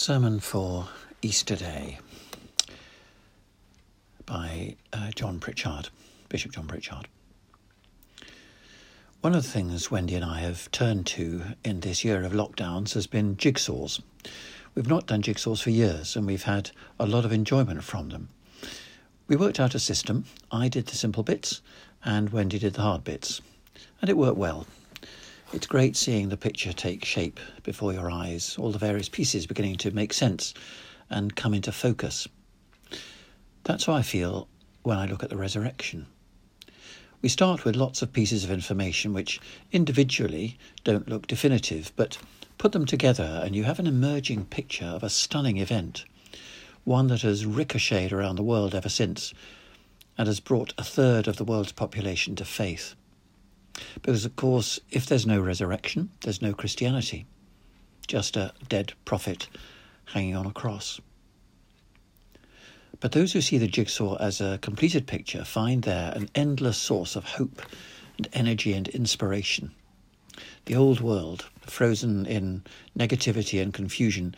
Sermon for Easter Day by uh, John Pritchard, Bishop John Pritchard. One of the things Wendy and I have turned to in this year of lockdowns has been jigsaws. We've not done jigsaws for years and we've had a lot of enjoyment from them. We worked out a system. I did the simple bits and Wendy did the hard bits. And it worked well. It's great seeing the picture take shape before your eyes, all the various pieces beginning to make sense and come into focus. That's how I feel when I look at the resurrection. We start with lots of pieces of information which individually don't look definitive, but put them together and you have an emerging picture of a stunning event, one that has ricocheted around the world ever since and has brought a third of the world's population to faith. Because, of course, if there's no resurrection, there's no Christianity, just a dead prophet hanging on a cross. But those who see the jigsaw as a completed picture find there an endless source of hope and energy and inspiration. The old world, frozen in negativity and confusion,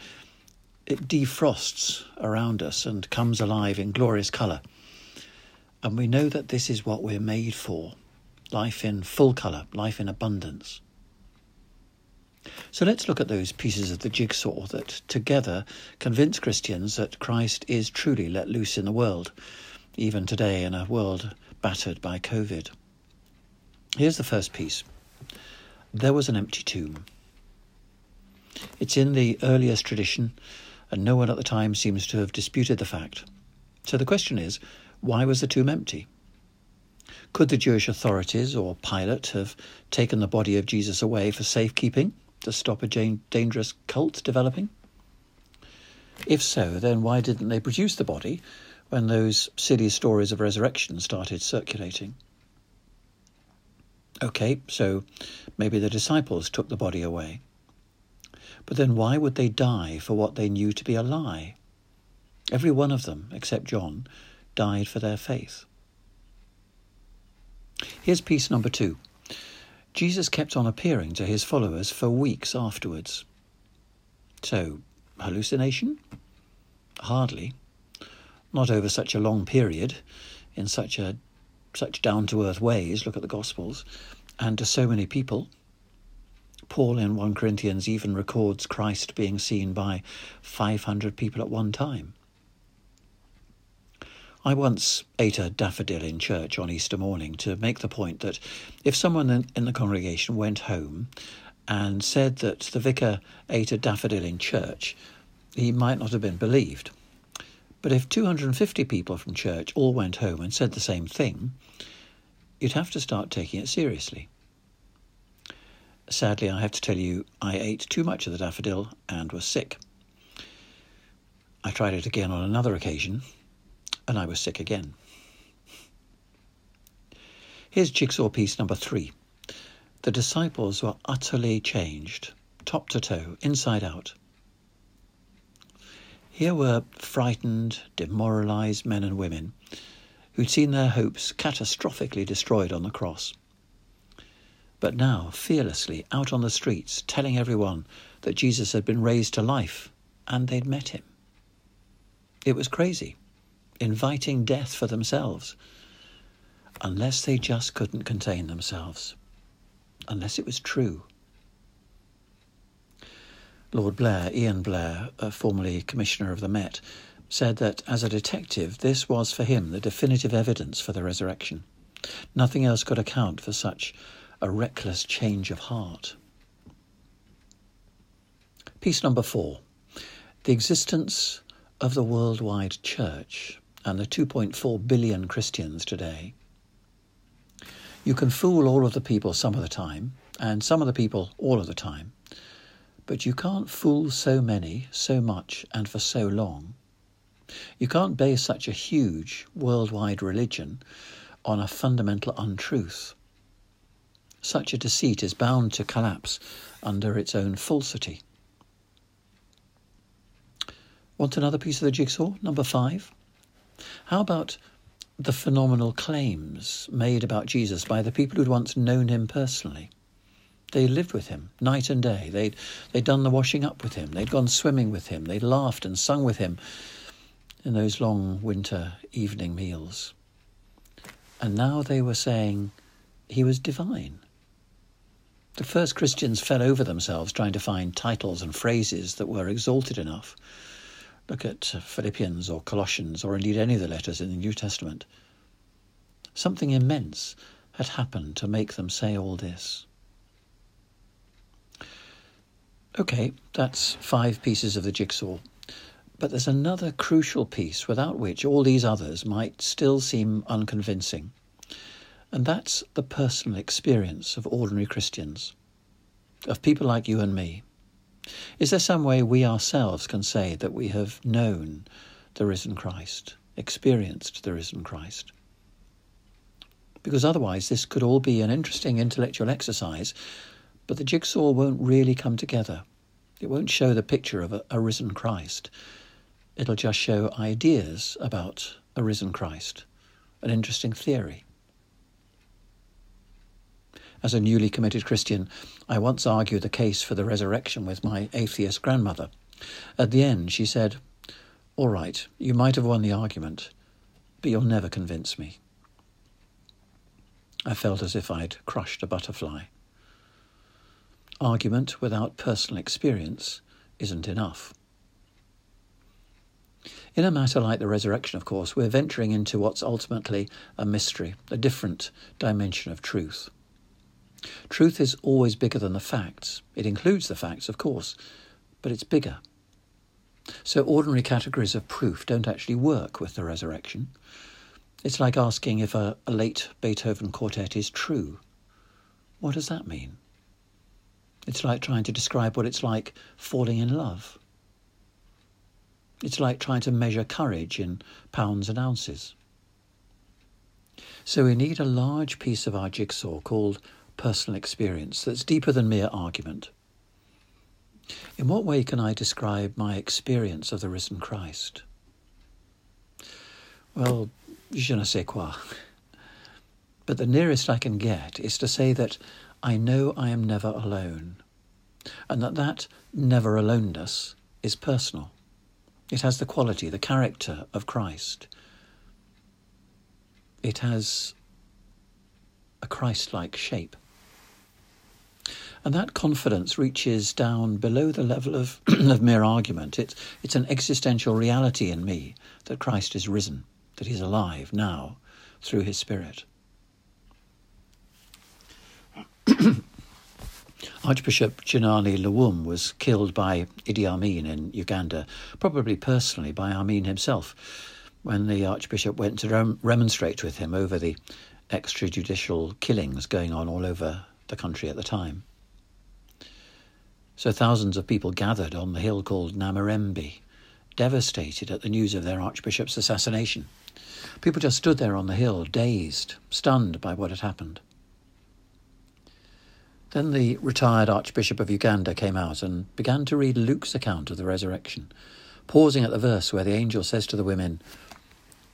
it defrosts around us and comes alive in glorious colour. And we know that this is what we're made for life in full colour, life in abundance. So let's look at those pieces of the jigsaw that together convince Christians that Christ is truly let loose in the world, even today in a world battered by COVID. Here's the first piece there was an empty tomb. It's in the earliest tradition, and no one at the time seems to have disputed the fact. So the question is why was the tomb empty? Could the Jewish authorities or Pilate have taken the body of Jesus away for safekeeping to stop a dangerous cult developing? If so, then why didn't they produce the body when those silly stories of resurrection started circulating? Okay, so maybe the disciples took the body away. But then why would they die for what they knew to be a lie? Every one of them, except John, died for their faith. Here's piece number two. Jesus kept on appearing to his followers for weeks afterwards. So, hallucination? Hardly. Not over such a long period, in such a such down to earth ways, look at the Gospels, and to so many people. Paul in 1 Corinthians even records Christ being seen by 500 people at one time. I once ate a daffodil in church on Easter morning to make the point that if someone in the congregation went home and said that the vicar ate a daffodil in church, he might not have been believed. But if 250 people from church all went home and said the same thing, you'd have to start taking it seriously. Sadly, I have to tell you, I ate too much of the daffodil and was sick. I tried it again on another occasion and I was sick again. Here's jigsaw piece number three. The disciples were utterly changed, top to toe, inside out. Here were frightened, demoralized men and women who'd seen their hopes catastrophically destroyed on the cross. But now, fearlessly out on the streets, telling everyone that Jesus had been raised to life and they'd met him. It was crazy inviting death for themselves, unless they just couldn't contain themselves, unless it was true. Lord Blair, Ian Blair, formerly Commissioner of the Met, said that as a detective, this was for him the definitive evidence for the resurrection. Nothing else could account for such a reckless change of heart. Piece number four the existence of the worldwide church and the 2.4 billion Christians today, you can fool all of the people some of the time, and some of the people all of the time, but you can't fool so many, so much, and for so long. You can't base such a huge worldwide religion on a fundamental untruth. Such a deceit is bound to collapse under its own falsity. Want another piece of the jigsaw? Number five. How about the phenomenal claims made about Jesus by the people who'd once known him personally? They lived with him night and day. They'd, they'd done the washing up with him. They'd gone swimming with him. They'd laughed and sung with him in those long winter evening meals. And now they were saying he was divine. The first Christians fell over themselves trying to find titles and phrases that were exalted enough. Look at Philippians or Colossians or indeed any of the letters in the New Testament. Something immense had happened to make them say all this. Okay, that's five pieces of the jigsaw. But there's another crucial piece without which all these others might still seem unconvincing. And that's the personal experience of ordinary Christians, of people like you and me. Is there some way we ourselves can say that we have known the risen Christ, experienced the risen Christ? Because otherwise, this could all be an interesting intellectual exercise but the jigsaw won't really come together. It won't show the picture of a, a risen Christ. It'll just show ideas about a risen Christ, an interesting theory. As a newly committed Christian, I once argued the case for the resurrection with my atheist grandmother. At the end, she said, All right, you might have won the argument, but you'll never convince me. I felt as if I'd crushed a butterfly argument without personal experience isn't enough. In a matter like the resurrection, of course, we're venturing into what's ultimately a mystery, a different dimension of truth. Truth is always bigger than the facts. It includes the facts, of course, but it's bigger. So ordinary categories of proof don't actually work with the resurrection. It's like asking if a, a late Beethoven quartet is true. What does that mean? It's like trying to describe what it's like falling in love. It's like trying to measure courage in pounds and ounces. So we need a large piece of our jigsaw called personal experience that's deeper than mere argument. In what way can I describe my experience of the risen Christ? Well, je ne sais quoi. But the nearest I can get is to say that I know I am never alone, and that that never aloneness is personal. It has the quality, the character of Christ. It has a Christ like shape. And that confidence reaches down below the level of, of mere argument. It's, it's an existential reality in me that Christ is risen, that he's alive now through his Spirit. Archbishop Janani Luwum was killed by Idi Amin in Uganda, probably personally by Amin himself, when the Archbishop went to rem- remonstrate with him over the extrajudicial killings going on all over the country at the time. So thousands of people gathered on the hill called Namirembe, devastated at the news of their Archbishop's assassination. People just stood there on the hill, dazed, stunned by what had happened. Then the retired Archbishop of Uganda came out and began to read Luke's account of the resurrection, pausing at the verse where the angel says to the women,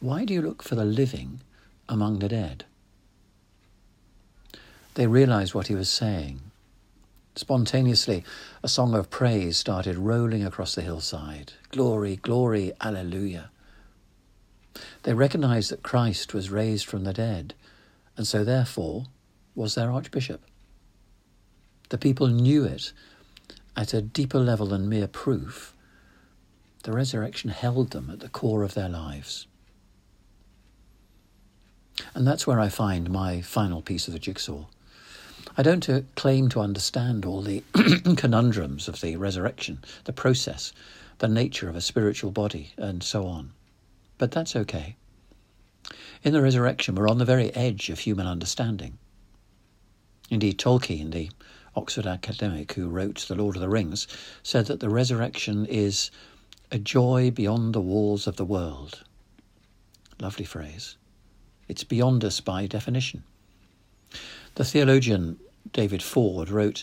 Why do you look for the living among the dead? They realized what he was saying. Spontaneously, a song of praise started rolling across the hillside. Glory, glory, alleluia. They recognized that Christ was raised from the dead, and so therefore was their Archbishop. The people knew it at a deeper level than mere proof. The resurrection held them at the core of their lives. And that's where I find my final piece of the jigsaw. I don't uh, claim to understand all the conundrums of the resurrection, the process, the nature of a spiritual body, and so on. But that's okay. In the resurrection, we're on the very edge of human understanding. Indeed, Tolkien, the Oxford academic who wrote The Lord of the Rings, said that the resurrection is a joy beyond the walls of the world. Lovely phrase. It's beyond us by definition. The theologian David Ford wrote,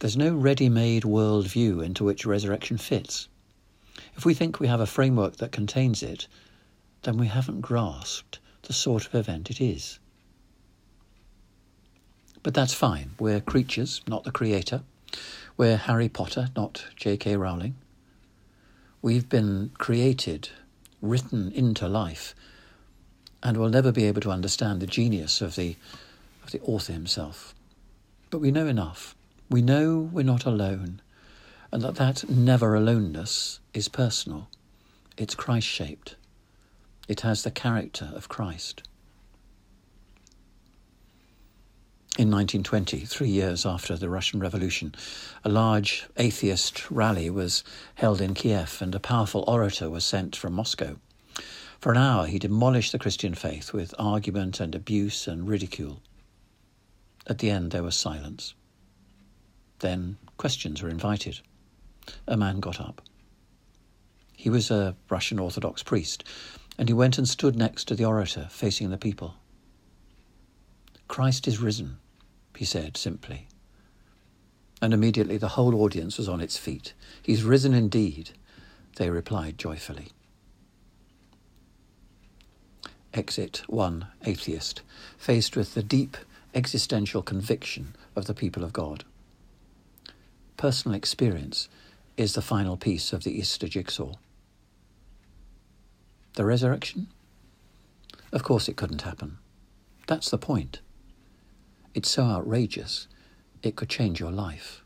There's no ready made world view into which resurrection fits. If we think we have a framework that contains it, then we haven't grasped the sort of event it is. But that's fine. We're creatures, not the creator. We're Harry Potter, not J.K. Rowling. We've been created, written into life, and we'll never be able to understand the genius of the, of the author himself. But we know enough. We know we're not alone, and that that never aloneness is personal. It's Christ shaped. It has the character of Christ. In 1920, three years after the Russian Revolution, a large atheist rally was held in Kiev and a powerful orator was sent from Moscow. For an hour, he demolished the Christian faith with argument and abuse and ridicule. At the end, there was silence. Then questions were invited. A man got up. He was a Russian Orthodox priest, and he went and stood next to the orator, facing the people. Christ is risen he said simply. And immediately the whole audience was on its feet. He's risen indeed, they replied joyfully. Exit 1 Atheist, faced with the deep existential conviction of the people of God. Personal experience is the final piece of the Easter jigsaw. The resurrection? Of course it couldn't happen. That's the point. It's so outrageous, it could change your life.